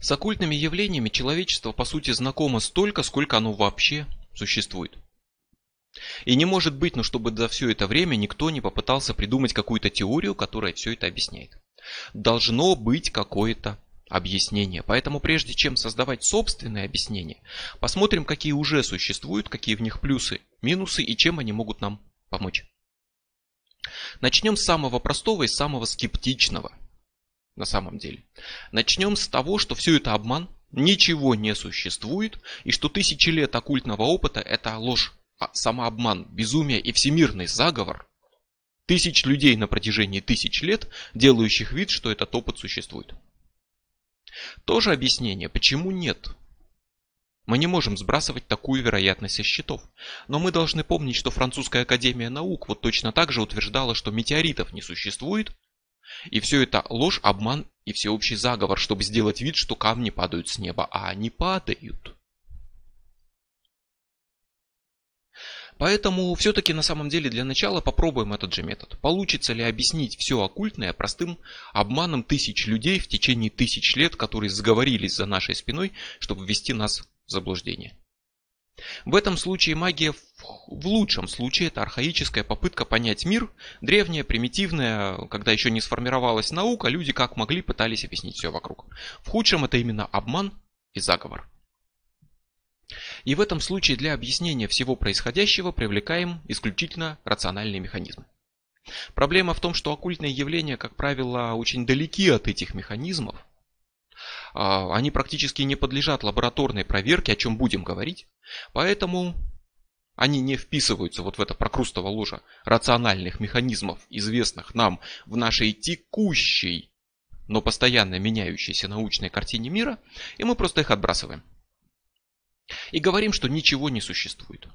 С оккультными явлениями человечество по сути знакомо столько, сколько оно вообще существует. И не может быть, ну чтобы за все это время никто не попытался придумать какую-то теорию, которая все это объясняет. Должно быть какое-то объяснение. Поэтому прежде чем создавать собственные объяснения, посмотрим, какие уже существуют, какие в них плюсы, минусы и чем они могут нам помочь. Начнем с самого простого и самого скептичного на самом деле. Начнем с того, что все это обман, ничего не существует, и что тысячи лет оккультного опыта это ложь, а самообман, безумие и всемирный заговор тысяч людей на протяжении тысяч лет, делающих вид, что этот опыт существует. Тоже объяснение, почему нет. Мы не можем сбрасывать такую вероятность со счетов. Но мы должны помнить, что Французская Академия Наук вот точно так же утверждала, что метеоритов не существует, и все это ложь, обман и всеобщий заговор, чтобы сделать вид, что камни падают с неба, а они падают. Поэтому все-таки на самом деле для начала попробуем этот же метод. Получится ли объяснить все оккультное простым обманом тысяч людей в течение тысяч лет, которые сговорились за нашей спиной, чтобы ввести нас в заблуждение. В этом случае магия в лучшем случае это архаическая попытка понять мир, древняя, примитивная, когда еще не сформировалась наука, люди как могли пытались объяснить все вокруг. В худшем это именно обман и заговор. И в этом случае для объяснения всего происходящего привлекаем исключительно рациональные механизмы. Проблема в том, что оккультные явления, как правило, очень далеки от этих механизмов. А, они практически не подлежат лабораторной проверке, о чем будем говорить. Поэтому они не вписываются вот в это прокрустово ложе рациональных механизмов, известных нам в нашей текущей, но постоянно меняющейся научной картине мира, и мы просто их отбрасываем. И говорим, что ничего не существует.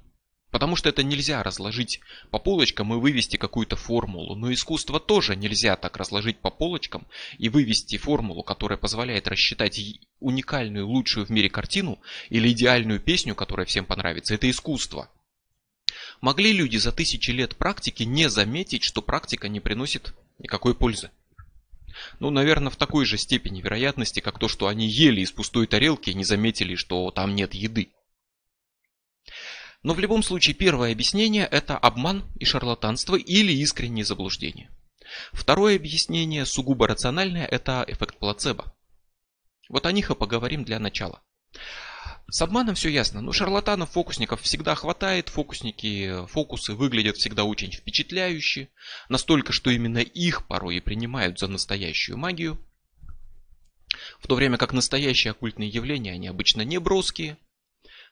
Потому что это нельзя разложить по полочкам и вывести какую-то формулу. Но искусство тоже нельзя так разложить по полочкам и вывести формулу, которая позволяет рассчитать уникальную, лучшую в мире картину или идеальную песню, которая всем понравится. Это искусство. Могли люди за тысячи лет практики не заметить, что практика не приносит никакой пользы? Ну, наверное, в такой же степени вероятности, как то, что они ели из пустой тарелки и не заметили, что там нет еды. Но в любом случае первое объяснение это обман и шарлатанство или искреннее заблуждение. Второе объяснение, сугубо рациональное, это эффект плацебо. Вот о них и поговорим для начала. С обманом все ясно. Ну, шарлатанов, фокусников всегда хватает. Фокусники, фокусы выглядят всегда очень впечатляюще. Настолько, что именно их порой и принимают за настоящую магию. В то время как настоящие оккультные явления, они обычно не броские,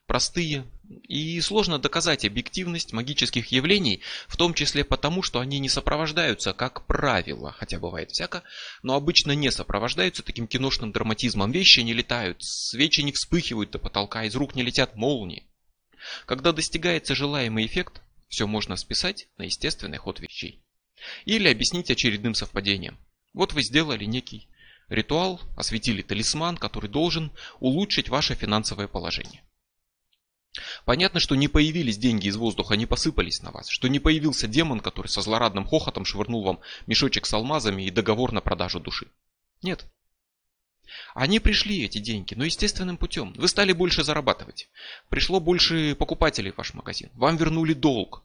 простые, и сложно доказать объективность магических явлений, в том числе потому, что они не сопровождаются, как правило, хотя бывает всяко, но обычно не сопровождаются таким киношным драматизмом. Вещи не летают, свечи не вспыхивают до потолка, из рук не летят молнии. Когда достигается желаемый эффект, все можно списать на естественный ход вещей. Или объяснить очередным совпадением. Вот вы сделали некий ритуал, осветили талисман, который должен улучшить ваше финансовое положение. Понятно, что не появились деньги из воздуха, не посыпались на вас, что не появился демон, который со злорадным хохотом швырнул вам мешочек с алмазами и договор на продажу души. Нет. Они пришли, эти деньги, но естественным путем. Вы стали больше зарабатывать. Пришло больше покупателей в ваш магазин. Вам вернули долг.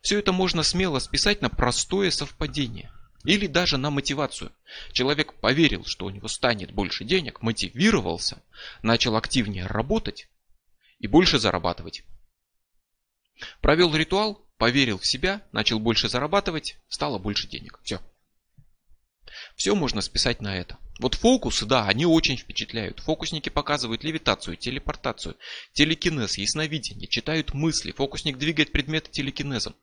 Все это можно смело списать на простое совпадение. Или даже на мотивацию. Человек поверил, что у него станет больше денег, мотивировался, начал активнее работать, и больше зарабатывать. Провел ритуал, поверил в себя, начал больше зарабатывать, стало больше денег. Все. Все можно списать на это. Вот фокусы, да, они очень впечатляют. Фокусники показывают левитацию, телепортацию, телекинез, ясновидение, читают мысли. Фокусник двигает предметы телекинезом.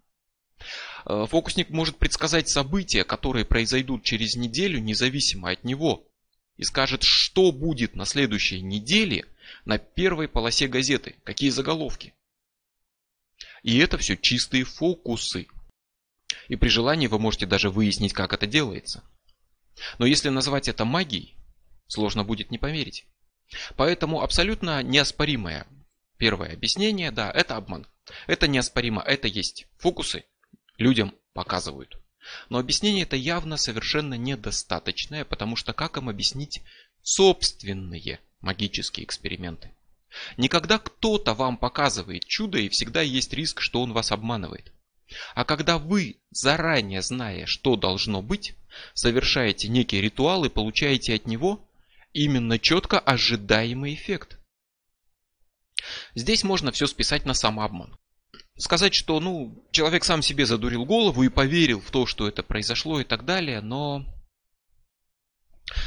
Э, фокусник может предсказать события, которые произойдут через неделю, независимо от него. И скажет, что будет на следующей неделе на первой полосе газеты. Какие заголовки? И это все чистые фокусы. И при желании вы можете даже выяснить, как это делается. Но если назвать это магией, сложно будет не поверить. Поэтому абсолютно неоспоримое первое объяснение, да, это обман. Это неоспоримо, это есть. Фокусы людям показывают. Но объяснение это явно совершенно недостаточное, потому что как им объяснить собственные магические эксперименты? Никогда кто-то вам показывает чудо и всегда есть риск, что он вас обманывает. А когда вы, заранее зная, что должно быть, совершаете некий ритуал и получаете от него именно четко ожидаемый эффект. Здесь можно все списать на самообман. Сказать, что ну, человек сам себе задурил голову и поверил в то, что это произошло и так далее, но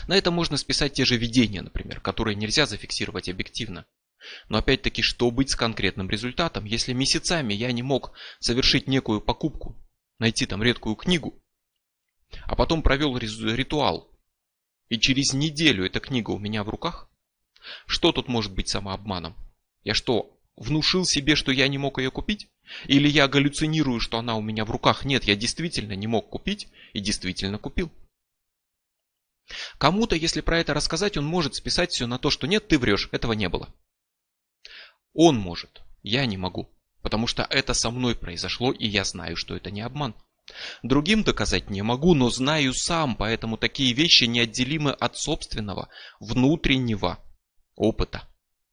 на это можно списать те же видения, например, которые нельзя зафиксировать объективно. Но опять-таки, что быть с конкретным результатом, если месяцами я не мог совершить некую покупку, найти там редкую книгу, а потом провел ритуал, и через неделю эта книга у меня в руках? Что тут может быть самообманом? Я что, внушил себе, что я не мог ее купить? Или я галлюцинирую, что она у меня в руках? Нет, я действительно не мог купить и действительно купил. Кому-то, если про это рассказать, он может списать все на то, что нет, ты врешь, этого не было. Он может, я не могу, потому что это со мной произошло, и я знаю, что это не обман. Другим доказать не могу, но знаю сам, поэтому такие вещи неотделимы от собственного, внутреннего опыта.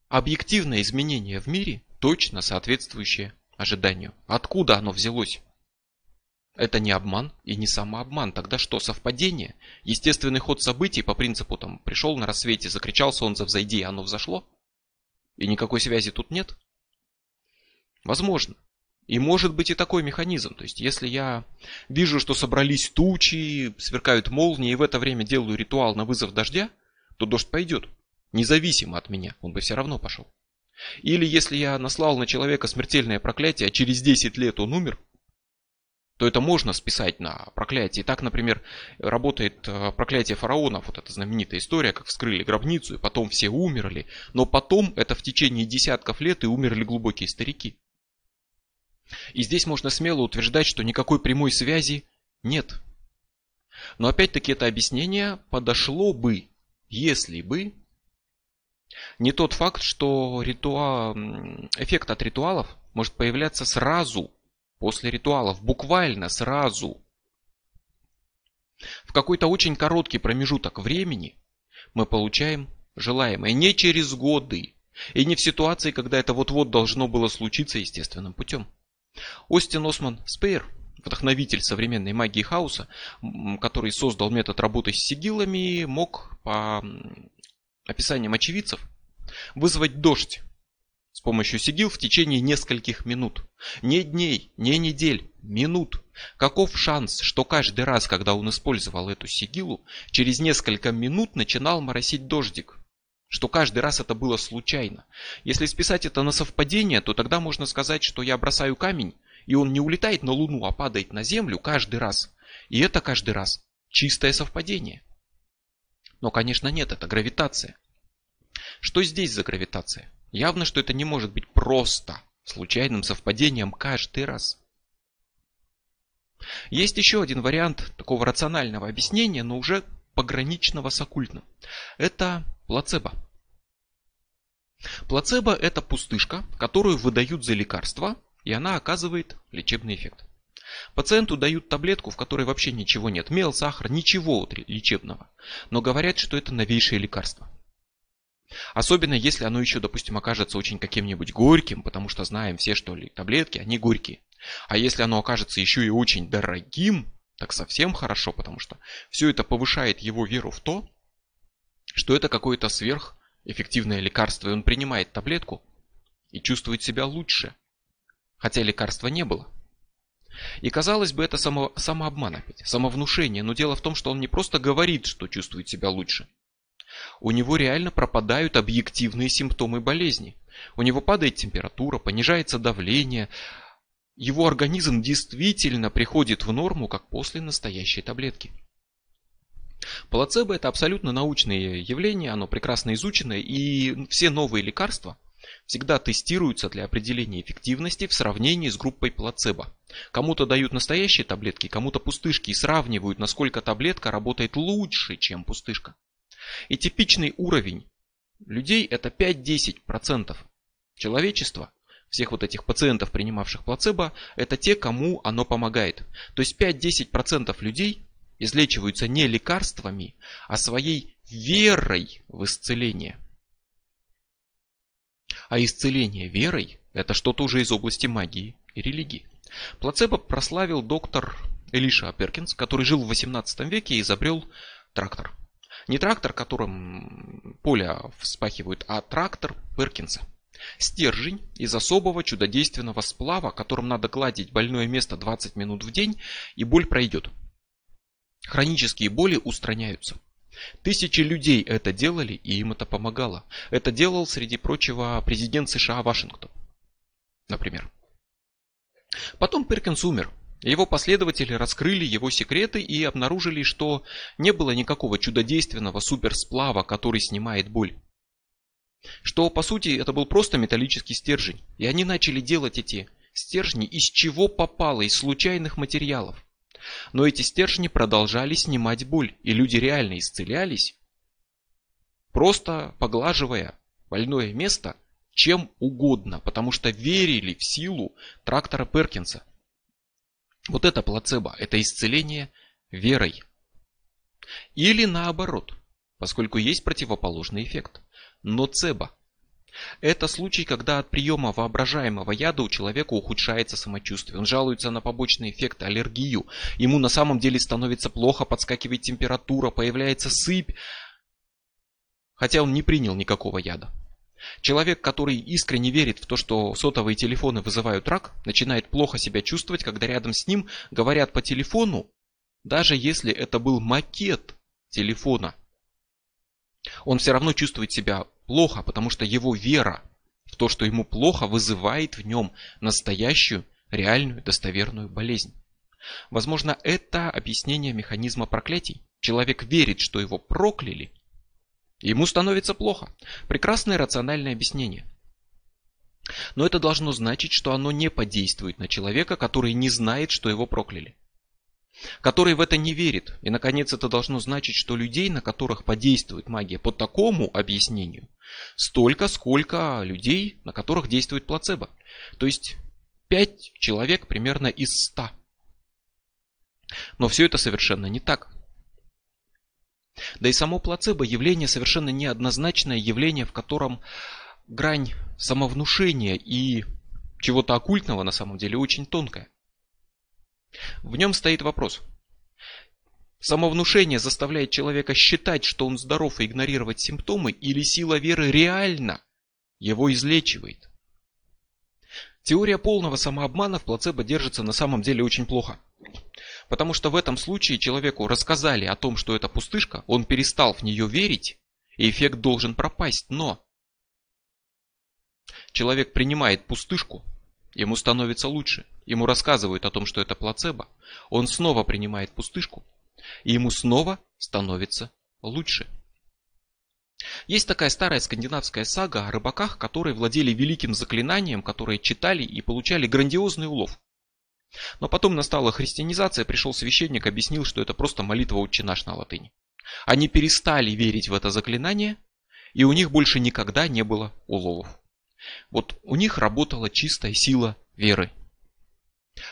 Объективное изменение в мире точно соответствующее ожиданию. Откуда оно взялось? Это не обман и не самообман. Тогда что, совпадение? Естественный ход событий по принципу там пришел на рассвете, закричал солнце взойди, оно взошло? И никакой связи тут нет? Возможно. И может быть и такой механизм. То есть, если я вижу, что собрались тучи, сверкают молнии, и в это время делаю ритуал на вызов дождя, то дождь пойдет. Независимо от меня. Он бы все равно пошел. Или если я наслал на человека смертельное проклятие, а через 10 лет он умер, то это можно списать на проклятие. Так, например, работает э, проклятие фараонов, вот эта знаменитая история, как вскрыли гробницу, и потом все умерли. Но потом это в течение десятков лет и умерли глубокие старики. И здесь можно смело утверждать, что никакой прямой связи нет. Но опять-таки это объяснение подошло бы, если бы не тот факт, что ритуал, эффект от ритуалов может появляться сразу после ритуалов, буквально сразу. В какой-то очень короткий промежуток времени мы получаем желаемое не через годы и не в ситуации, когда это вот-вот должно было случиться естественным путем. Остин Осман Спейр, вдохновитель современной магии хаоса, который создал метод работы с сигилами, мог по описаниям очевидцев вызвать дождь с помощью сигил в течение нескольких минут. Не дней, не недель, минут. Каков шанс, что каждый раз, когда он использовал эту сигилу, через несколько минут начинал моросить дождик? Что каждый раз это было случайно. Если списать это на совпадение, то тогда можно сказать, что я бросаю камень, и он не улетает на Луну, а падает на Землю каждый раз. И это каждый раз чистое совпадение. Но, конечно, нет, это гравитация. Что здесь за гравитация? Явно, что это не может быть просто случайным совпадением каждый раз. Есть еще один вариант такого рационального объяснения, но уже пограничного с оккультным. Это плацебо. Плацебо это пустышка, которую выдают за лекарство, и она оказывает лечебный эффект. Пациенту дают таблетку, в которой вообще ничего нет, мел, сахар, ничего лечебного, но говорят, что это новейшее лекарство. Особенно если оно еще, допустим, окажется очень каким-нибудь горьким, потому что знаем все, что ли, таблетки, они горькие. А если оно окажется еще и очень дорогим, так совсем хорошо, потому что все это повышает его веру в то, что это какое-то сверхэффективное лекарство, и он принимает таблетку и чувствует себя лучше, хотя лекарства не было. И казалось бы, это само, самообман опять, самовнушение, но дело в том, что он не просто говорит, что чувствует себя лучше – у него реально пропадают объективные симптомы болезни. У него падает температура, понижается давление. Его организм действительно приходит в норму, как после настоящей таблетки. Плацебо это абсолютно научное явление, оно прекрасно изучено, и все новые лекарства всегда тестируются для определения эффективности в сравнении с группой плацебо. Кому-то дают настоящие таблетки, кому-то пустышки и сравнивают, насколько таблетка работает лучше, чем пустышка. И типичный уровень людей это 5-10%. Человечество всех вот этих пациентов, принимавших плацебо, это те, кому оно помогает. То есть 5-10% людей излечиваются не лекарствами, а своей верой в исцеление. А исцеление верой – это что-то уже из области магии и религии. Плацебо прославил доктор Элиша Перкинс, который жил в 18 веке и изобрел трактор. Не трактор, которым поля вспахивают, а трактор Перкинса. Стержень из особого чудодейственного сплава, которым надо гладить больное место 20 минут в день, и боль пройдет. Хронические боли устраняются. Тысячи людей это делали, и им это помогало. Это делал, среди прочего, президент США Вашингтон, например. Потом Перкинс умер. Его последователи раскрыли его секреты и обнаружили, что не было никакого чудодейственного суперсплава, который снимает боль. Что по сути это был просто металлический стержень. И они начали делать эти стержни из чего попало, из случайных материалов. Но эти стержни продолжали снимать боль, и люди реально исцелялись, просто поглаживая больное место чем угодно, потому что верили в силу трактора Перкинса. Вот это плацебо, это исцеление верой. Или наоборот, поскольку есть противоположный эффект. Ноцебо. Это случай, когда от приема воображаемого яда у человека ухудшается самочувствие. Он жалуется на побочный эффект, аллергию. Ему на самом деле становится плохо, подскакивает температура, появляется сыпь. Хотя он не принял никакого яда. Человек, который искренне верит в то, что сотовые телефоны вызывают рак, начинает плохо себя чувствовать, когда рядом с ним говорят по телефону, даже если это был макет телефона. Он все равно чувствует себя плохо, потому что его вера в то, что ему плохо, вызывает в нем настоящую, реальную, достоверную болезнь. Возможно, это объяснение механизма проклятий. Человек верит, что его прокляли, Ему становится плохо. Прекрасное рациональное объяснение. Но это должно значить, что оно не подействует на человека, который не знает, что его прокляли. Который в это не верит. И, наконец, это должно значить, что людей, на которых подействует магия по такому объяснению, столько, сколько людей, на которых действует плацебо. То есть 5 человек примерно из 100. Но все это совершенно не так. Да и само плацебо явление совершенно неоднозначное явление, в котором грань самовнушения и чего-то оккультного на самом деле очень тонкая. В нем стоит вопрос. Самовнушение заставляет человека считать, что он здоров и игнорировать симптомы, или сила веры реально его излечивает? Теория полного самообмана в плацебо держится на самом деле очень плохо. Потому что в этом случае человеку рассказали о том, что это пустышка, он перестал в нее верить, и эффект должен пропасть. Но человек принимает пустышку, ему становится лучше. Ему рассказывают о том, что это плацебо. Он снова принимает пустышку, и ему снова становится лучше. Есть такая старая скандинавская сага о рыбаках, которые владели великим заклинанием, которые читали и получали грандиозный улов. Но потом настала христианизация, пришел священник, объяснил, что это просто молитва «Отче наш» на латыни. Они перестали верить в это заклинание, и у них больше никогда не было уловов. Вот у них работала чистая сила веры.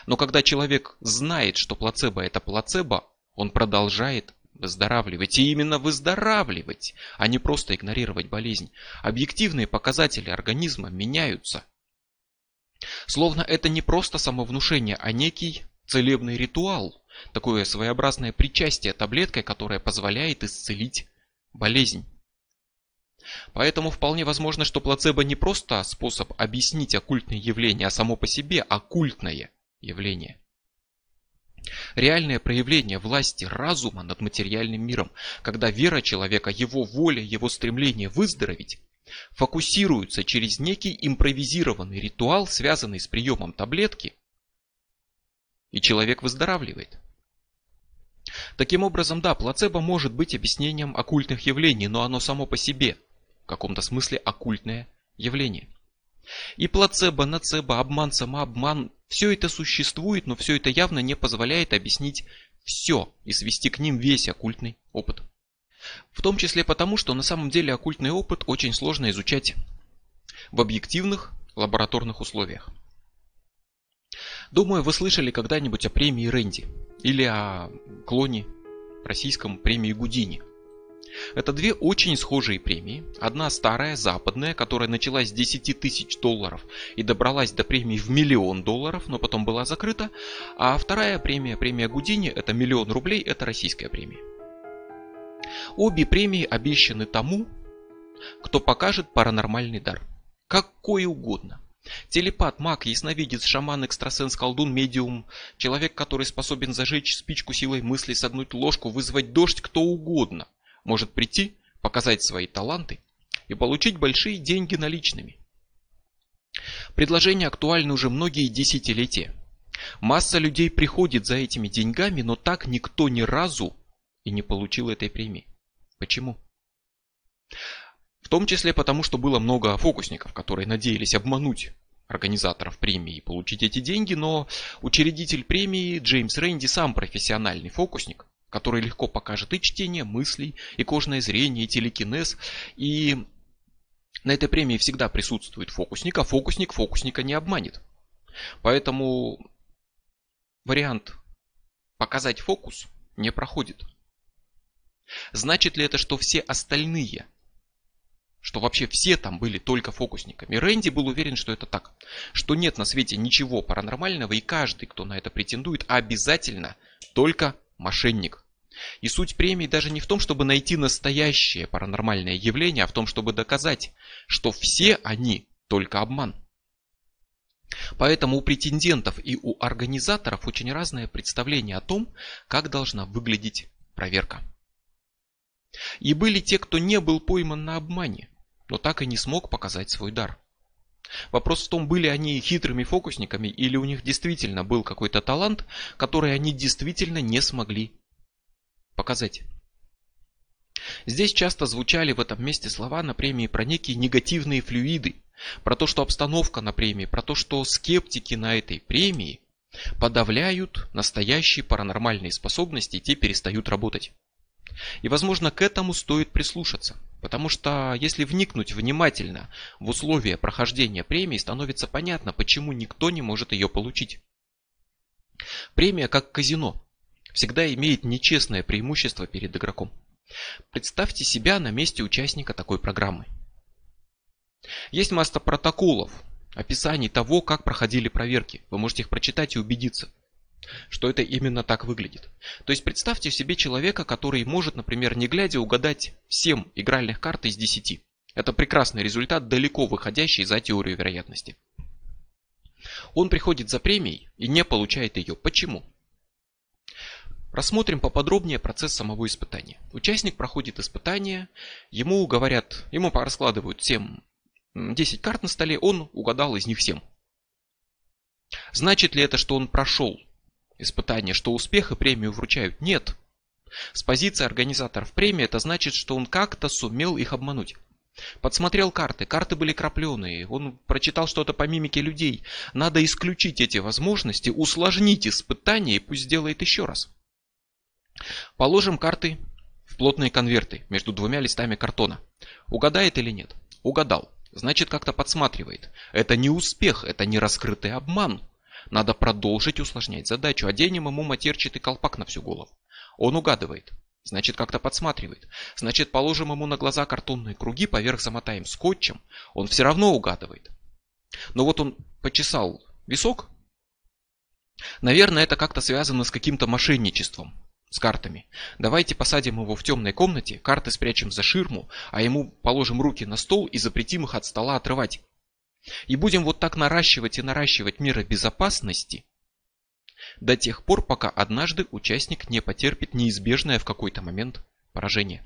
Но когда человек знает, что плацебо это плацебо, он продолжает выздоравливать. И именно выздоравливать, а не просто игнорировать болезнь. Объективные показатели организма меняются. Словно это не просто самовнушение, а некий целебный ритуал. Такое своеобразное причастие таблеткой, которое позволяет исцелить болезнь. Поэтому вполне возможно, что плацебо не просто способ объяснить оккультное явление, а само по себе оккультное явление. Реальное проявление власти разума над материальным миром, когда вера человека, его воля, его стремление выздороветь фокусируются через некий импровизированный ритуал, связанный с приемом таблетки, и человек выздоравливает. Таким образом, да, плацебо может быть объяснением оккультных явлений, но оно само по себе в каком-то смысле оккультное явление. И плацебо, нацебо, обман, самообман, все это существует, но все это явно не позволяет объяснить все и свести к ним весь оккультный опыт. В том числе потому, что на самом деле оккультный опыт очень сложно изучать в объективных лабораторных условиях. Думаю, вы слышали когда-нибудь о премии Рэнди или о клоне российском премии Гудини. Это две очень схожие премии. Одна старая, западная, которая началась с 10 тысяч долларов и добралась до премии в миллион долларов, но потом была закрыта. А вторая премия, премия Гудини, это миллион рублей, это российская премия. Обе премии обещаны тому, кто покажет паранормальный дар. Какой угодно. Телепат, маг, ясновидец, шаман, экстрасенс, колдун, медиум, человек, который способен зажечь спичку силой мысли, согнуть ложку, вызвать дождь, кто угодно, может прийти, показать свои таланты и получить большие деньги наличными. Предложение актуально уже многие десятилетия. Масса людей приходит за этими деньгами, но так никто ни разу и не получил этой премии. Почему? В том числе потому, что было много фокусников, которые надеялись обмануть организаторов премии и получить эти деньги, но учредитель премии Джеймс Рэнди сам профессиональный фокусник, который легко покажет и чтение мыслей, и кожное зрение, и телекинез, и на этой премии всегда присутствует фокусник, а фокусник фокусника не обманет. Поэтому вариант показать фокус не проходит. Значит ли это, что все остальные что вообще все там были только фокусниками. Рэнди был уверен, что это так. Что нет на свете ничего паранормального, и каждый, кто на это претендует, обязательно только мошенник. И суть премии даже не в том, чтобы найти настоящее паранормальное явление, а в том, чтобы доказать, что все они только обман. Поэтому у претендентов и у организаторов очень разное представление о том, как должна выглядеть проверка. И были те, кто не был пойман на обмане но так и не смог показать свой дар. Вопрос в том, были они хитрыми фокусниками или у них действительно был какой-то талант, который они действительно не смогли показать. Здесь часто звучали в этом месте слова на премии про некие негативные флюиды, про то, что обстановка на премии, про то, что скептики на этой премии подавляют настоящие паранормальные способности и те перестают работать. И возможно к этому стоит прислушаться. Потому что если вникнуть внимательно в условия прохождения премии, становится понятно, почему никто не может ее получить. Премия как казино всегда имеет нечестное преимущество перед игроком. Представьте себя на месте участника такой программы. Есть масса протоколов, описаний того, как проходили проверки. Вы можете их прочитать и убедиться – что это именно так выглядит. То есть представьте себе человека, который может, например, не глядя угадать 7 игральных карт из 10. Это прекрасный результат, далеко выходящий за теорию вероятности. Он приходит за премией и не получает ее. Почему? Рассмотрим поподробнее процесс самого испытания. Участник проходит испытание, ему говорят, ему раскладывают 7, 10 карт на столе, он угадал из них 7. Значит ли это, что он прошел испытание, что успех и премию вручают. Нет. С позиции организаторов премии это значит, что он как-то сумел их обмануть. Подсмотрел карты, карты были крапленые, он прочитал что-то по мимике людей. Надо исключить эти возможности, усложнить испытание и пусть сделает еще раз. Положим карты в плотные конверты между двумя листами картона. Угадает или нет? Угадал. Значит как-то подсматривает. Это не успех, это не раскрытый обман. Надо продолжить усложнять задачу. Оденем ему матерчатый колпак на всю голову. Он угадывает. Значит, как-то подсматривает. Значит, положим ему на глаза картонные круги, поверх замотаем скотчем. Он все равно угадывает. Но вот он почесал висок. Наверное, это как-то связано с каким-то мошенничеством с картами. Давайте посадим его в темной комнате, карты спрячем за ширму, а ему положим руки на стол и запретим их от стола отрывать. И будем вот так наращивать и наращивать меры безопасности до тех пор, пока однажды участник не потерпит неизбежное в какой-то момент поражение.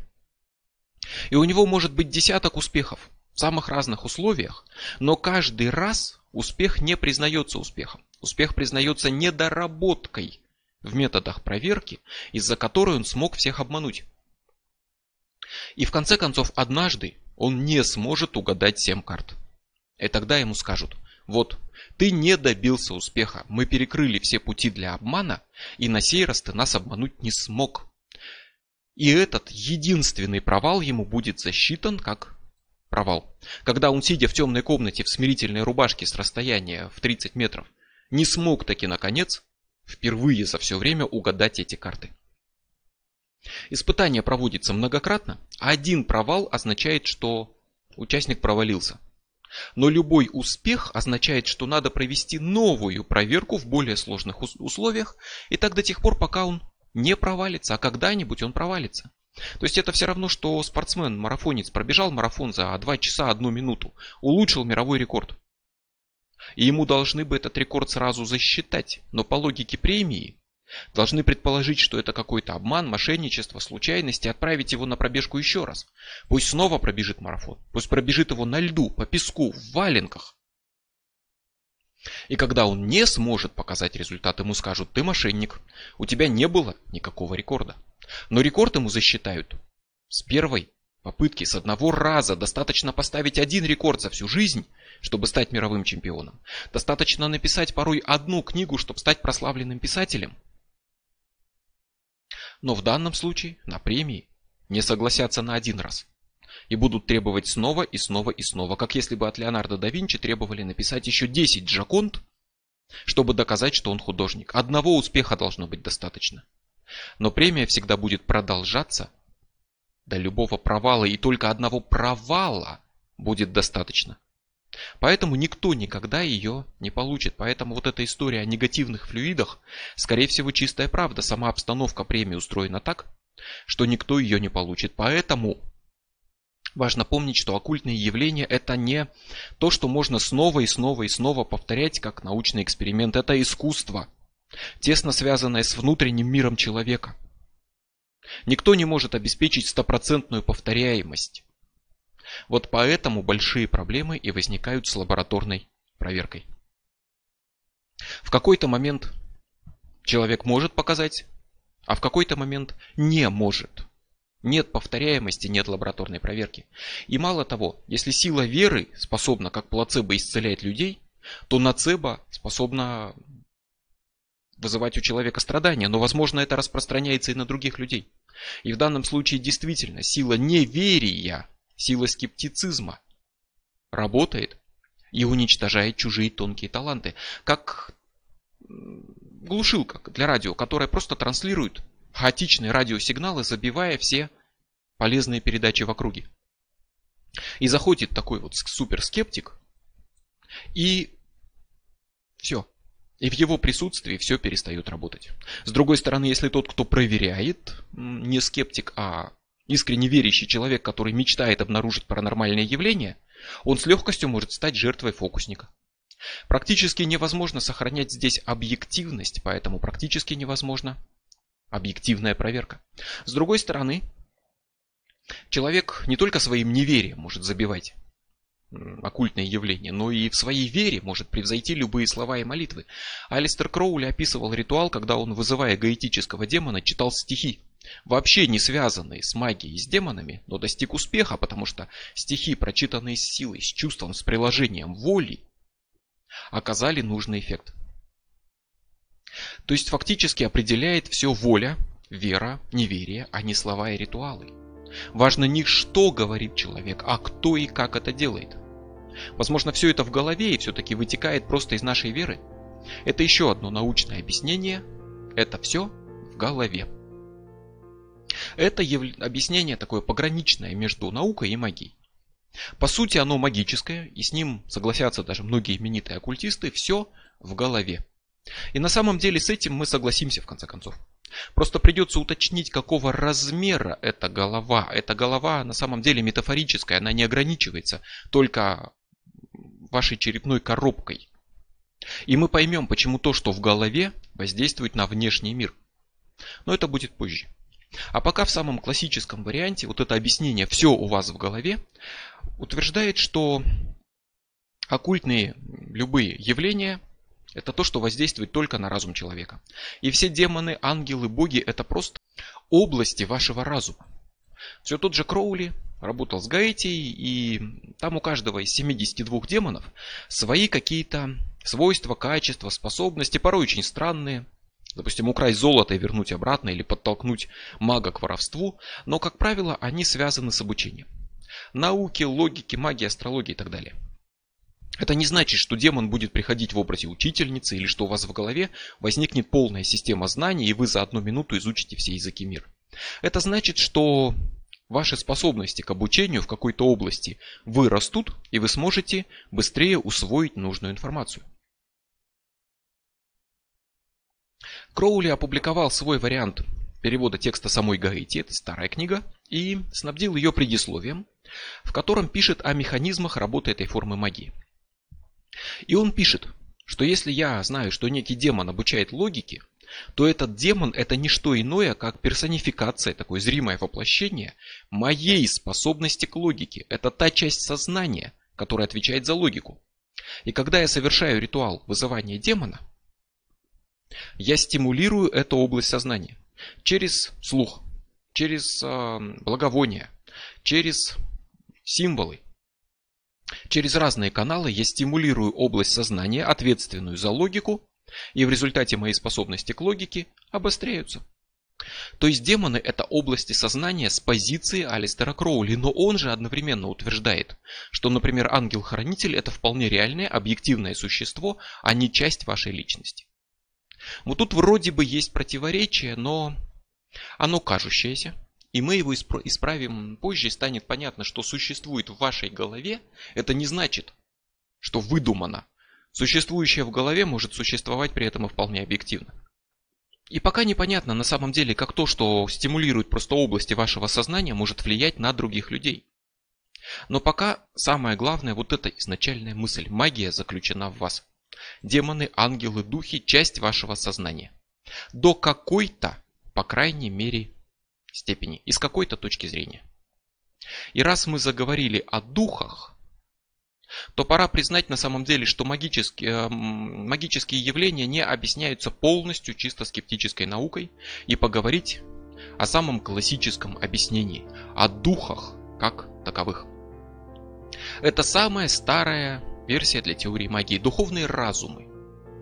И у него может быть десяток успехов в самых разных условиях, но каждый раз успех не признается успехом. Успех признается недоработкой в методах проверки, из-за которой он смог всех обмануть. И в конце концов, однажды он не сможет угадать 7 карт. И тогда ему скажут, вот, ты не добился успеха, мы перекрыли все пути для обмана, и на сей раз ты нас обмануть не смог. И этот единственный провал ему будет засчитан как провал. Когда он, сидя в темной комнате в смирительной рубашке с расстояния в 30 метров, не смог таки наконец впервые за все время угадать эти карты. Испытание проводится многократно, а один провал означает, что участник провалился. Но любой успех означает, что надо провести новую проверку в более сложных условиях, и так до тех пор, пока он не провалится, а когда-нибудь он провалится. То есть это все равно, что спортсмен, марафонец пробежал марафон за 2 часа 1 минуту, улучшил мировой рекорд. И ему должны бы этот рекорд сразу засчитать, но по логике премии должны предположить, что это какой-то обман, мошенничество, случайность и отправить его на пробежку еще раз. Пусть снова пробежит марафон, пусть пробежит его на льду, по песку, в валенках. И когда он не сможет показать результат, ему скажут, ты мошенник, у тебя не было никакого рекорда. Но рекорд ему засчитают с первой попытки, с одного раза. Достаточно поставить один рекорд за всю жизнь, чтобы стать мировым чемпионом. Достаточно написать порой одну книгу, чтобы стать прославленным писателем. Но в данном случае на премии не согласятся на один раз. И будут требовать снова и снова и снова, как если бы от Леонардо да Винчи требовали написать еще 10 Джаконт, чтобы доказать, что он художник. Одного успеха должно быть достаточно. Но премия всегда будет продолжаться до любого провала, и только одного провала будет достаточно. Поэтому никто никогда ее не получит. Поэтому вот эта история о негативных флюидах, скорее всего, чистая правда. Сама обстановка премии устроена так, что никто ее не получит. Поэтому важно помнить, что оккультные явления это не то, что можно снова и снова и снова повторять как научный эксперимент. Это искусство – тесно связанное с внутренним миром человека. Никто не может обеспечить стопроцентную повторяемость. Вот поэтому большие проблемы и возникают с лабораторной проверкой. В какой-то момент человек может показать, а в какой-то момент не может. Нет повторяемости, нет лабораторной проверки. И мало того, если сила веры способна как плацебо исцелять людей, то нацебо способна вызывать у человека страдания, но возможно это распространяется и на других людей. И в данном случае действительно сила неверия, сила скептицизма работает и уничтожает чужие тонкие таланты. Как глушилка для радио, которая просто транслирует хаотичные радиосигналы, забивая все полезные передачи в округе. И заходит такой вот суперскептик, и все, и в его присутствии все перестает работать. С другой стороны, если тот, кто проверяет, не скептик, а искренне верящий человек, который мечтает обнаружить паранормальные явления, он с легкостью может стать жертвой фокусника. Практически невозможно сохранять здесь объективность, поэтому практически невозможно объективная проверка. С другой стороны, человек не только своим неверием может забивать оккультное явление, но и в своей вере может превзойти любые слова и молитвы. Алистер Кроули описывал ритуал, когда он, вызывая гаэтического демона, читал стихи, вообще не связанные с магией и с демонами, но достиг успеха, потому что стихи, прочитанные с силой, с чувством, с приложением воли, оказали нужный эффект. То есть фактически определяет все воля, вера, неверие, а не слова и ритуалы. Важно не что говорит человек, а кто и как это делает. Возможно, все это в голове и все-таки вытекает просто из нашей веры. Это еще одно научное объяснение. Это все в голове. Это яв... объяснение такое пограничное между наукой и магией. По сути, оно магическое, и с ним согласятся даже многие именитые оккультисты, все в голове. И на самом деле с этим мы согласимся в конце концов. Просто придется уточнить, какого размера эта голова. Эта голова на самом деле метафорическая, она не ограничивается только вашей черепной коробкой. И мы поймем, почему то, что в голове, воздействует на внешний мир. Но это будет позже. А пока в самом классическом варианте вот это объяснение «все у вас в голове» утверждает, что оккультные любые явления это то, что воздействует только на разум человека. И все демоны, ангелы, боги – это просто области вашего разума. Все тот же Кроули работал с Гаэтией, и там у каждого из 72 демонов свои какие-то свойства, качества, способности, порой очень странные. Допустим, украсть золото и вернуть обратно, или подтолкнуть мага к воровству, но, как правило, они связаны с обучением. науки, логики, магии, астрологии и так далее. Это не значит, что демон будет приходить в образе учительницы или что у вас в голове возникнет полная система знаний и вы за одну минуту изучите все языки мира. Это значит, что ваши способности к обучению в какой-то области вырастут и вы сможете быстрее усвоить нужную информацию. Кроули опубликовал свой вариант перевода текста самой Гаити, это старая книга, и снабдил ее предисловием, в котором пишет о механизмах работы этой формы магии. И он пишет, что если я знаю, что некий демон обучает логике, то этот демон это не что иное, как персонификация, такое зримое воплощение моей способности к логике. Это та часть сознания, которая отвечает за логику. И когда я совершаю ритуал вызывания демона, я стимулирую эту область сознания через слух, через э, благовония, через символы, Через разные каналы я стимулирую область сознания, ответственную за логику, и в результате мои способности к логике обостряются. То есть демоны это области сознания с позиции Алистера Кроули, но он же одновременно утверждает, что, например, ангел-хранитель это вполне реальное, объективное существо, а не часть вашей личности. Вот тут вроде бы есть противоречие, но оно кажущееся. И мы его исправим позже, и станет понятно, что существует в вашей голове, это не значит, что выдумано. Существующее в голове может существовать при этом и вполне объективно. И пока непонятно на самом деле, как то, что стимулирует просто области вашего сознания, может влиять на других людей. Но пока самое главное вот эта изначальная мысль. Магия заключена в вас. Демоны, ангелы, духи – часть вашего сознания. До какой-то, по крайней мере, степени и с какой-то точки зрения. И раз мы заговорили о духах, то пора признать на самом деле, что магические, э, магические явления не объясняются полностью чисто скептической наукой и поговорить о самом классическом объяснении, о духах как таковых. Это самая старая версия для теории магии, духовные разумы.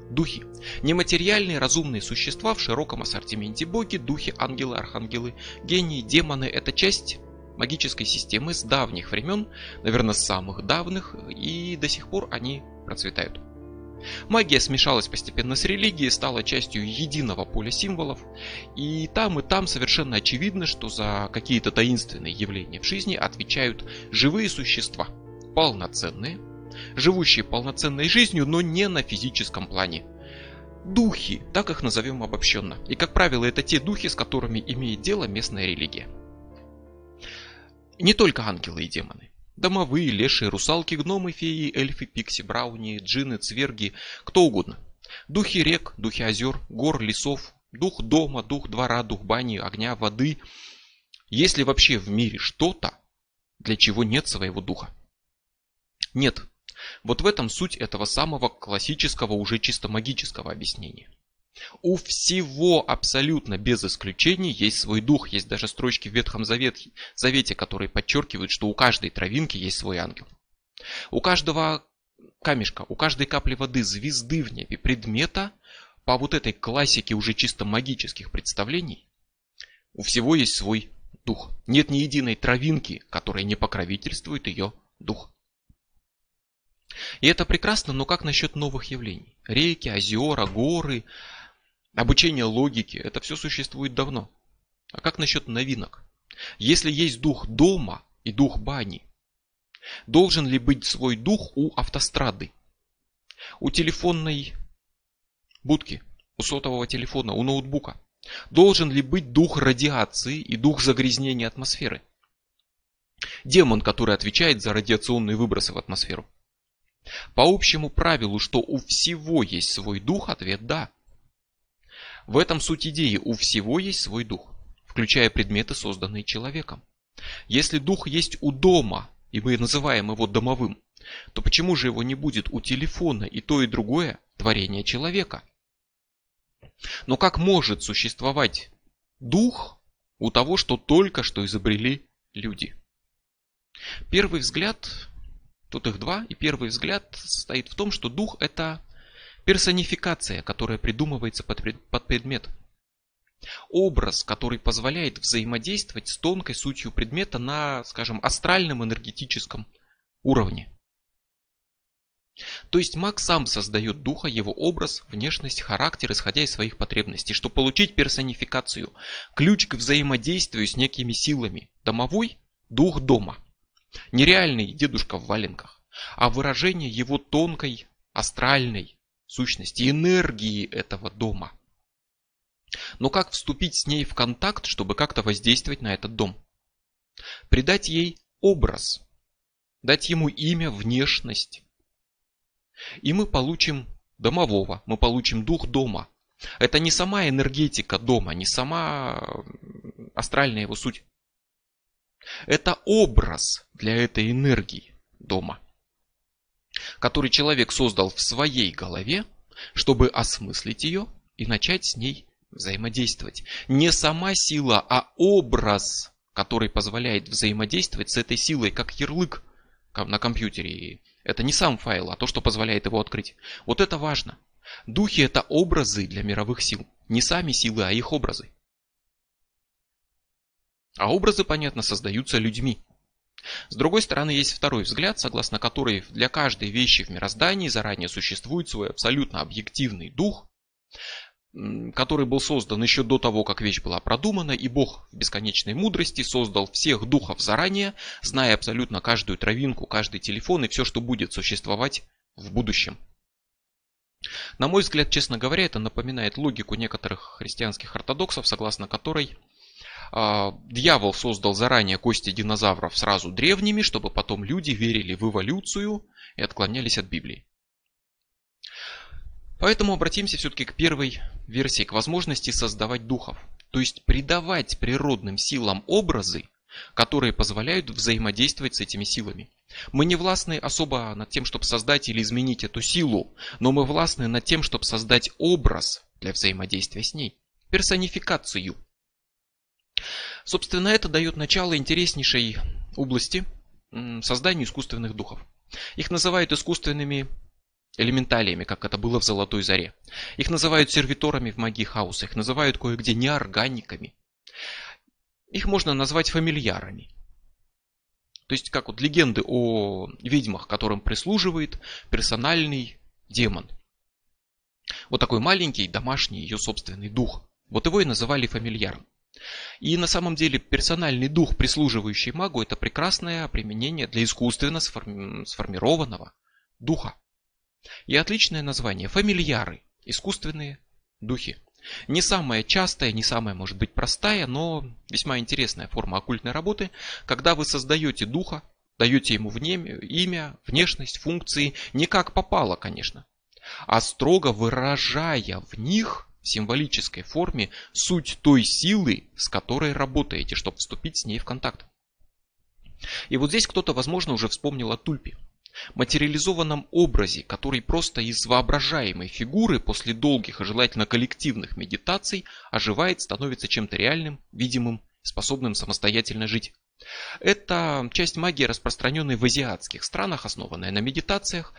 Духи. Нематериальные разумные существа в широком ассортименте боги, духи, ангелы, архангелы, гении, демоны – это часть магической системы с давних времен, наверное, с самых давних, и до сих пор они процветают. Магия смешалась постепенно с религией, стала частью единого поля символов, и там и там совершенно очевидно, что за какие-то таинственные явления в жизни отвечают живые существа, полноценные, живущие полноценной жизнью, но не на физическом плане. Духи, так их назовем обобщенно. И, как правило, это те духи, с которыми имеет дело местная религия. Не только ангелы и демоны. Домовые, лешие, русалки, гномы, феи, эльфы, пикси, брауни, джины, цверги, кто угодно. Духи рек, духи озер, гор, лесов, дух дома, дух двора, дух бани, огня, воды. Есть ли вообще в мире что-то, для чего нет своего духа? Нет, вот в этом суть этого самого классического, уже чисто магического объяснения. У всего абсолютно без исключений есть свой дух. Есть даже строчки в Ветхом Завете, Завете, которые подчеркивают, что у каждой травинки есть свой ангел. У каждого камешка, у каждой капли воды, звезды в небе, предмета, по вот этой классике уже чисто магических представлений, у всего есть свой дух. Нет ни единой травинки, которая не покровительствует ее дух. И это прекрасно, но как насчет новых явлений? Реки, озера, горы, обучение логике, это все существует давно. А как насчет новинок? Если есть дух дома и дух бани, должен ли быть свой дух у автострады? У телефонной будки, у сотового телефона, у ноутбука? Должен ли быть дух радиации и дух загрязнения атмосферы? Демон, который отвечает за радиационные выбросы в атмосферу. По общему правилу, что у всего есть свой дух, ответ да. В этом суть идеи, у всего есть свой дух, включая предметы, созданные человеком. Если дух есть у дома, и мы называем его домовым, то почему же его не будет у телефона и то и другое творение человека? Но как может существовать дух у того, что только что изобрели люди? Первый взгляд Тут их два, и первый взгляд состоит в том, что дух это персонификация, которая придумывается под, под предмет. Образ, который позволяет взаимодействовать с тонкой сутью предмета на, скажем, астральном энергетическом уровне. То есть маг сам создает духа, его образ, внешность, характер, исходя из своих потребностей, чтобы получить персонификацию, ключ к взаимодействию с некими силами. Домовой – дух дома. Нереальный дедушка в валенках, а выражение его тонкой, астральной сущности, энергии этого дома. Но как вступить с ней в контакт, чтобы как-то воздействовать на этот дом? Придать ей образ, дать ему имя, внешность, и мы получим домового, мы получим дух дома. Это не сама энергетика дома, не сама астральная его суть. Это образ для этой энергии дома, который человек создал в своей голове, чтобы осмыслить ее и начать с ней взаимодействовать. Не сама сила, а образ, который позволяет взаимодействовать с этой силой, как ярлык на компьютере это не сам файл, а то, что позволяет его открыть. Вот это важно. Духи это образы для мировых сил. Не сами силы, а их образы. А образы, понятно, создаются людьми. С другой стороны, есть второй взгляд, согласно которой для каждой вещи в мироздании заранее существует свой абсолютно объективный дух, который был создан еще до того, как вещь была продумана, и Бог в бесконечной мудрости создал всех духов заранее, зная абсолютно каждую травинку, каждый телефон и все, что будет существовать в будущем. На мой взгляд, честно говоря, это напоминает логику некоторых христианских ортодоксов, согласно которой дьявол создал заранее кости динозавров сразу древними, чтобы потом люди верили в эволюцию и отклонялись от Библии. Поэтому обратимся все-таки к первой версии, к возможности создавать духов. То есть придавать природным силам образы, которые позволяют взаимодействовать с этими силами. Мы не властны особо над тем, чтобы создать или изменить эту силу, но мы властны над тем, чтобы создать образ для взаимодействия с ней, персонификацию. Собственно, это дает начало интереснейшей области созданию искусственных духов. Их называют искусственными элементалиями, как это было в Золотой Заре. Их называют сервиторами в магии хаоса, их называют кое-где неорганиками. Их можно назвать фамильярами. То есть, как вот легенды о ведьмах, которым прислуживает персональный демон. Вот такой маленький, домашний, ее собственный дух. Вот его и называли фамильяром. И на самом деле персональный дух, прислуживающий магу, это прекрасное применение для искусственно сформированного духа. И отличное название – фамильяры, искусственные духи. Не самая частая, не самая, может быть, простая, но весьма интересная форма оккультной работы, когда вы создаете духа, даете ему имя, внешность, функции, не как попало, конечно, а строго выражая в них символической форме суть той силы, с которой работаете, чтобы вступить с ней в контакт. И вот здесь кто-то, возможно, уже вспомнил о тульпе материализованном образе, который просто из воображаемой фигуры после долгих и желательно коллективных медитаций оживает, становится чем-то реальным, видимым, способным самостоятельно жить. Это часть магии, распространенная в азиатских странах, основанная на медитациях.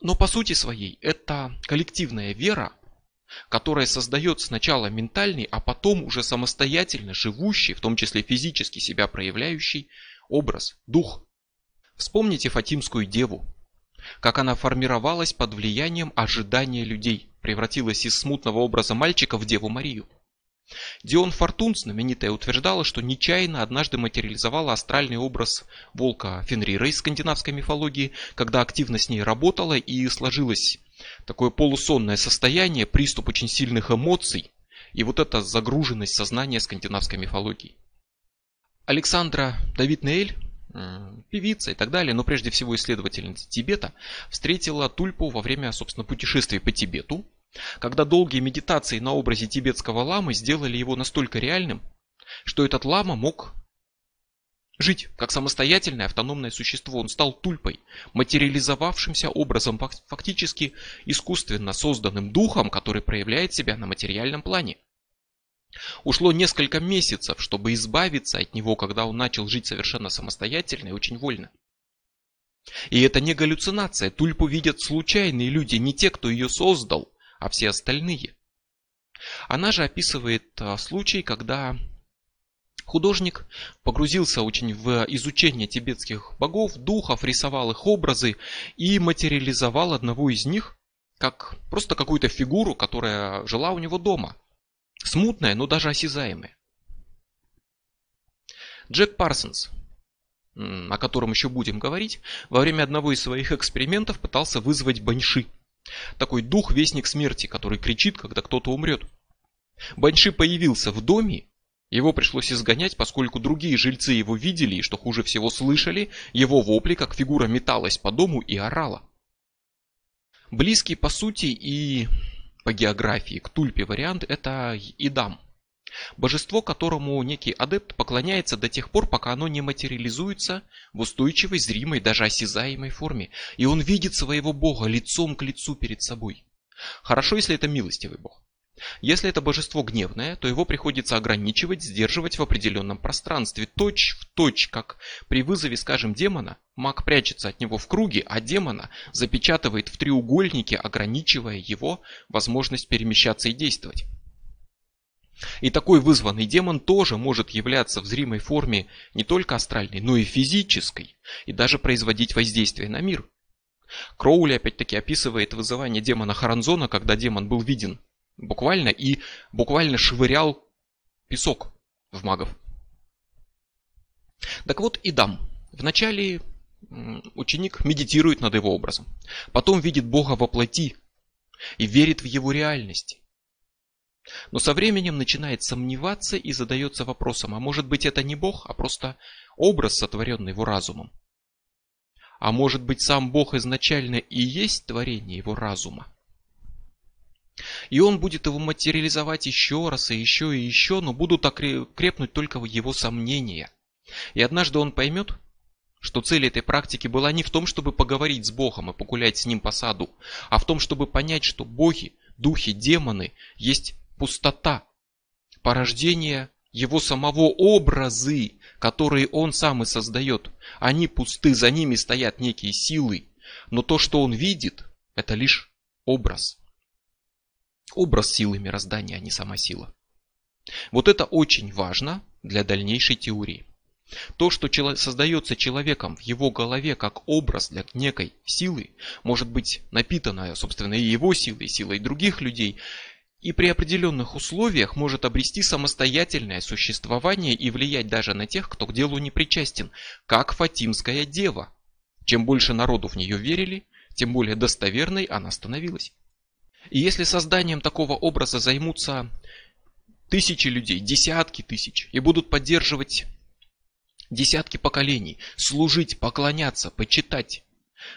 Но по сути своей это коллективная вера, которая создает сначала ментальный, а потом уже самостоятельно живущий, в том числе физически себя проявляющий образ, дух. Вспомните Фатимскую деву, как она формировалась под влиянием ожидания людей, превратилась из смутного образа мальчика в Деву Марию. Дион Фортун, знаменитая, утверждала, что нечаянно однажды материализовала астральный образ волка Фенрира из скандинавской мифологии, когда активно с ней работала и сложилось такое полусонное состояние, приступ очень сильных эмоций и вот эта загруженность сознания скандинавской мифологии. Александра Давид Неэль певица и так далее, но прежде всего исследовательница Тибета, встретила Тульпу во время, собственно, путешествия по Тибету, когда долгие медитации на образе тибетского ламы сделали его настолько реальным, что этот лама мог жить как самостоятельное автономное существо. Он стал тульпой, материализовавшимся образом, фактически искусственно созданным духом, который проявляет себя на материальном плане. Ушло несколько месяцев, чтобы избавиться от него, когда он начал жить совершенно самостоятельно и очень вольно. И это не галлюцинация. Тульпу видят случайные люди, не те, кто ее создал, а все остальные. Она же описывает а, случай, когда Художник погрузился очень в изучение тибетских богов, духов, рисовал их образы и материализовал одного из них как просто какую-то фигуру, которая жила у него дома. Смутная, но даже осязаемая. Джек Парсонс, о котором еще будем говорить, во время одного из своих экспериментов пытался вызвать баньши. Такой дух-вестник смерти, который кричит, когда кто-то умрет. Баньши появился в доме, его пришлось изгонять, поскольку другие жильцы его видели и, что хуже всего, слышали его вопли, как фигура металась по дому и орала. Близкий по сути и по географии к тульпе вариант это Идам. Божество, которому некий адепт поклоняется до тех пор, пока оно не материализуется в устойчивой, зримой, даже осязаемой форме. И он видит своего бога лицом к лицу перед собой. Хорошо, если это милостивый бог. Если это божество гневное, то его приходится ограничивать, сдерживать в определенном пространстве, точь в точь, как при вызове, скажем, демона, маг прячется от него в круге, а демона запечатывает в треугольнике, ограничивая его возможность перемещаться и действовать. И такой вызванный демон тоже может являться в зримой форме не только астральной, но и физической, и даже производить воздействие на мир. Кроули опять-таки описывает вызывание демона Харанзона, когда демон был виден Буквально и буквально швырял песок в магов. Так вот и дам. Вначале ученик медитирует над его образом. Потом видит Бога во плоти и верит в его реальность. Но со временем начинает сомневаться и задается вопросом, а может быть это не Бог, а просто образ, сотворенный его разумом? А может быть сам Бог изначально и есть творение его разума? И он будет его материализовать еще раз и еще и еще, но будут крепнуть только его сомнения. И однажды он поймет, что цель этой практики была не в том, чтобы поговорить с Богом и погулять с ним по саду, а в том, чтобы понять, что боги, духи, демоны есть пустота, порождение его самого образы, которые он сам и создает. Они пусты, за ними стоят некие силы, но то, что он видит, это лишь образ. Образ силы мироздания, а не сама сила. Вот это очень важно для дальнейшей теории. То, что создается человеком в его голове как образ для некой силы, может быть напитанная, собственно, и его силой, силой других людей, и при определенных условиях может обрести самостоятельное существование и влиять даже на тех, кто к делу не причастен, как Фатимская дева. Чем больше народу в нее верили, тем более достоверной она становилась. И если созданием такого образа займутся тысячи людей, десятки тысяч, и будут поддерживать десятки поколений, служить, поклоняться, почитать,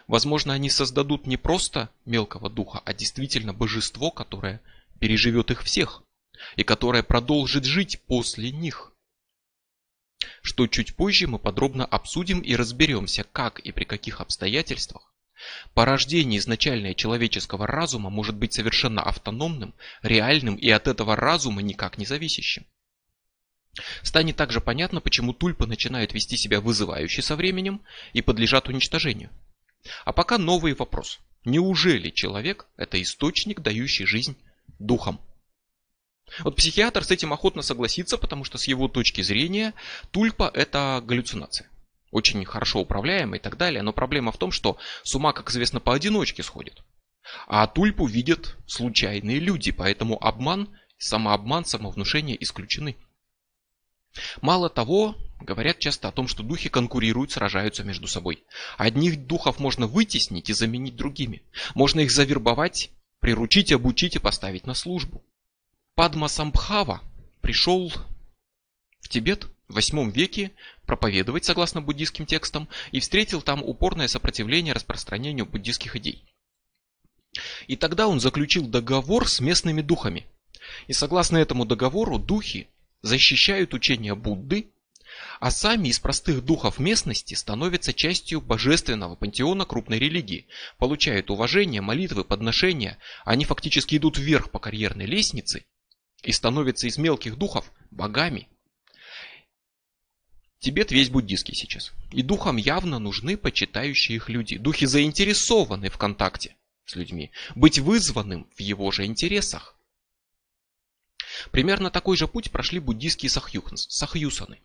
возможно, они создадут не просто мелкого духа, а действительно божество, которое переживет их всех и которое продолжит жить после них. Что чуть позже мы подробно обсудим и разберемся, как и при каких обстоятельствах Порождение изначальное человеческого разума может быть совершенно автономным, реальным и от этого разума никак не зависящим. Станет также понятно, почему тульпы начинают вести себя вызывающе со временем и подлежат уничтожению. А пока новый вопрос. Неужели человек – это источник, дающий жизнь духам? Вот психиатр с этим охотно согласится, потому что с его точки зрения тульпа – это галлюцинация очень хорошо управляемый и так далее. Но проблема в том, что с ума, как известно, поодиночке сходит. А тульпу видят случайные люди, поэтому обман, самообман, самовнушение исключены. Мало того, говорят часто о том, что духи конкурируют, сражаются между собой. Одних духов можно вытеснить и заменить другими. Можно их завербовать, приручить, обучить и поставить на службу. Падма Самбхава пришел в Тибет в восьмом веке проповедовать согласно буддийским текстам и встретил там упорное сопротивление распространению буддийских идей. И тогда он заключил договор с местными духами. И согласно этому договору духи защищают учение Будды, а сами из простых духов местности становятся частью божественного пантеона крупной религии, получают уважение, молитвы, подношения, они фактически идут вверх по карьерной лестнице и становятся из мелких духов богами. Тибет весь буддийский сейчас. И духам явно нужны почитающие их люди. Духи заинтересованы в контакте с людьми. Быть вызванным в его же интересах. Примерно такой же путь прошли буддийские сахьюсаны.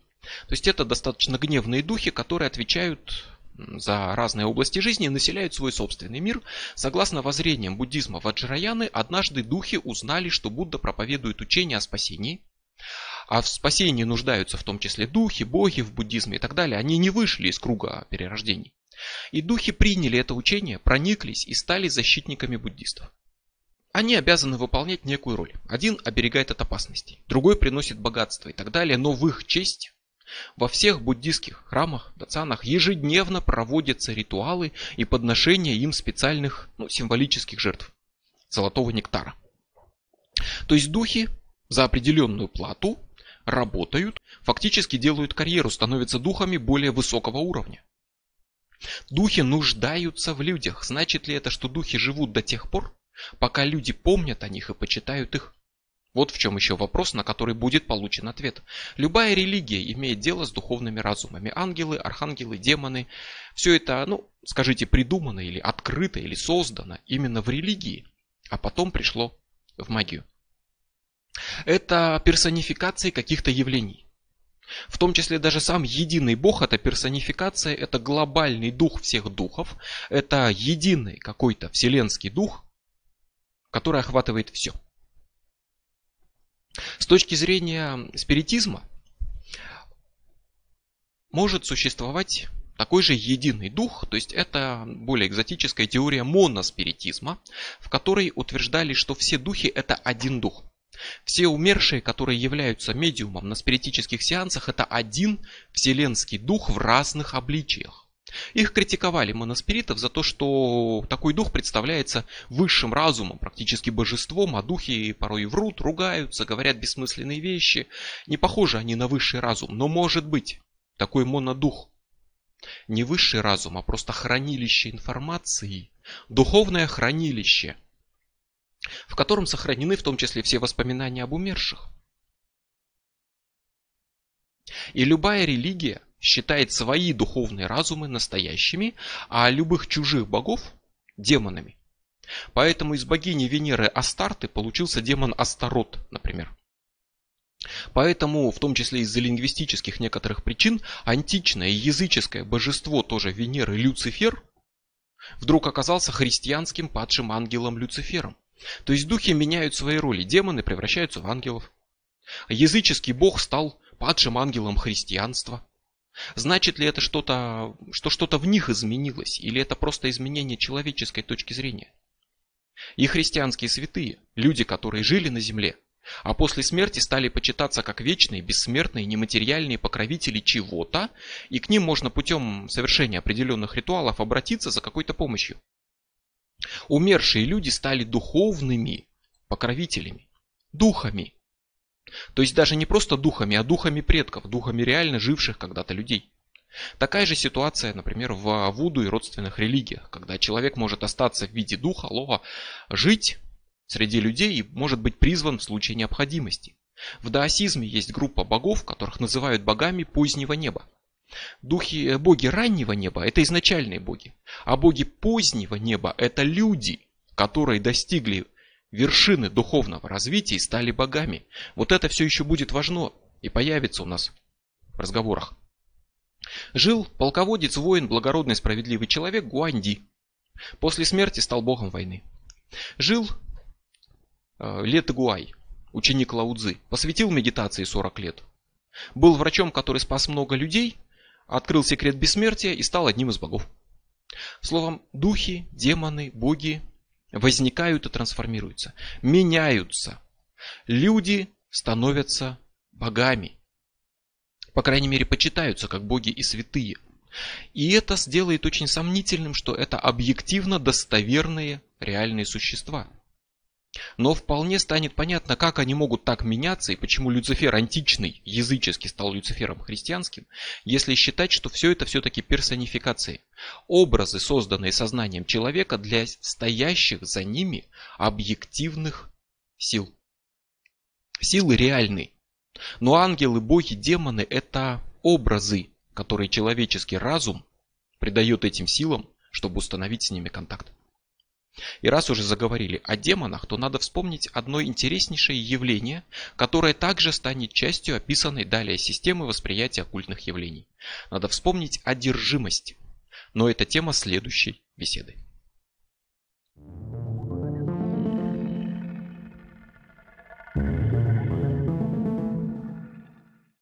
То есть это достаточно гневные духи, которые отвечают за разные области жизни населяют свой собственный мир. Согласно воззрениям буддизма Ваджраяны, однажды духи узнали, что Будда проповедует учение о спасении, а в спасении нуждаются в том числе духи, боги в буддизме и так далее. Они не вышли из круга перерождений. И духи приняли это учение, прониклись и стали защитниками буддистов. Они обязаны выполнять некую роль. Один оберегает от опасностей, другой приносит богатство и так далее, но в их честь во всех буддийских храмах, дацанах ежедневно проводятся ритуалы и подношения им специальных ну, символических жертв золотого нектара. То есть духи за определенную плату работают, фактически делают карьеру, становятся духами более высокого уровня. Духи нуждаются в людях. Значит ли это, что духи живут до тех пор, пока люди помнят о них и почитают их? Вот в чем еще вопрос, на который будет получен ответ. Любая религия имеет дело с духовными разумами. Ангелы, архангелы, демоны. Все это, ну, скажите, придумано или открыто, или создано именно в религии, а потом пришло в магию. Это персонификации каких-то явлений. В том числе даже сам единый Бог, это персонификация, это глобальный дух всех духов, это единый какой-то вселенский дух, который охватывает все. С точки зрения спиритизма, может существовать такой же единый дух, то есть это более экзотическая теория моноспиритизма, в которой утверждали, что все духи это один дух. Все умершие, которые являются медиумом на спиритических сеансах, это один вселенский дух в разных обличиях. Их критиковали моноспиритов за то, что такой дух представляется высшим разумом, практически божеством, а духи порой врут, ругаются, говорят бессмысленные вещи. Не похожи они на высший разум, но может быть такой монодух. Не высший разум, а просто хранилище информации, духовное хранилище, в котором сохранены в том числе все воспоминания об умерших. И любая религия считает свои духовные разумы настоящими, а любых чужих богов – демонами. Поэтому из богини Венеры Астарты получился демон Астарот, например. Поэтому, в том числе из-за лингвистических некоторых причин, античное языческое божество тоже Венеры Люцифер вдруг оказался христианским падшим ангелом Люцифером. То есть духи меняют свои роли, демоны превращаются в ангелов. Языческий бог стал падшим ангелом христианства. Значит ли это что-то, что что-то в них изменилось, или это просто изменение человеческой точки зрения? И христианские святые, люди, которые жили на земле, а после смерти стали почитаться как вечные, бессмертные, нематериальные покровители чего-то, и к ним можно путем совершения определенных ритуалов обратиться за какой-то помощью. Умершие люди стали духовными покровителями, духами, то есть даже не просто духами, а духами предков, духами реально живших когда-то людей. Такая же ситуация, например, в Вуду и родственных религиях, когда человек может остаться в виде духа, лоха, жить среди людей и может быть призван в случае необходимости. В даосизме есть группа богов, которых называют богами позднего неба. Духи, э, боги раннего неба – это изначальные боги, а боги позднего неба – это люди, которые достигли вершины духовного развития и стали богами. Вот это все еще будет важно и появится у нас в разговорах. Жил полководец, воин, благородный, справедливый человек Гуанди. После смерти стал богом войны. Жил э, Лет Гуай, ученик Лаудзы, посвятил медитации 40 лет. Был врачом, который спас много людей, открыл секрет бессмертия и стал одним из богов. Словом, духи, демоны, боги возникают и трансформируются, меняются. Люди становятся богами. По крайней мере, почитаются как боги и святые. И это сделает очень сомнительным, что это объективно достоверные реальные существа. Но вполне станет понятно, как они могут так меняться и почему Люцифер античный, языческий, стал Люцифером христианским, если считать, что все это все-таки персонификации. Образы, созданные сознанием человека для стоящих за ними объективных сил. Силы реальные. Но ангелы, боги, демоны – это образы, которые человеческий разум придает этим силам, чтобы установить с ними контакт. И раз уже заговорили о демонах, то надо вспомнить одно интереснейшее явление, которое также станет частью описанной далее системы восприятия оккультных явлений. Надо вспомнить одержимость. Но это тема следующей беседы.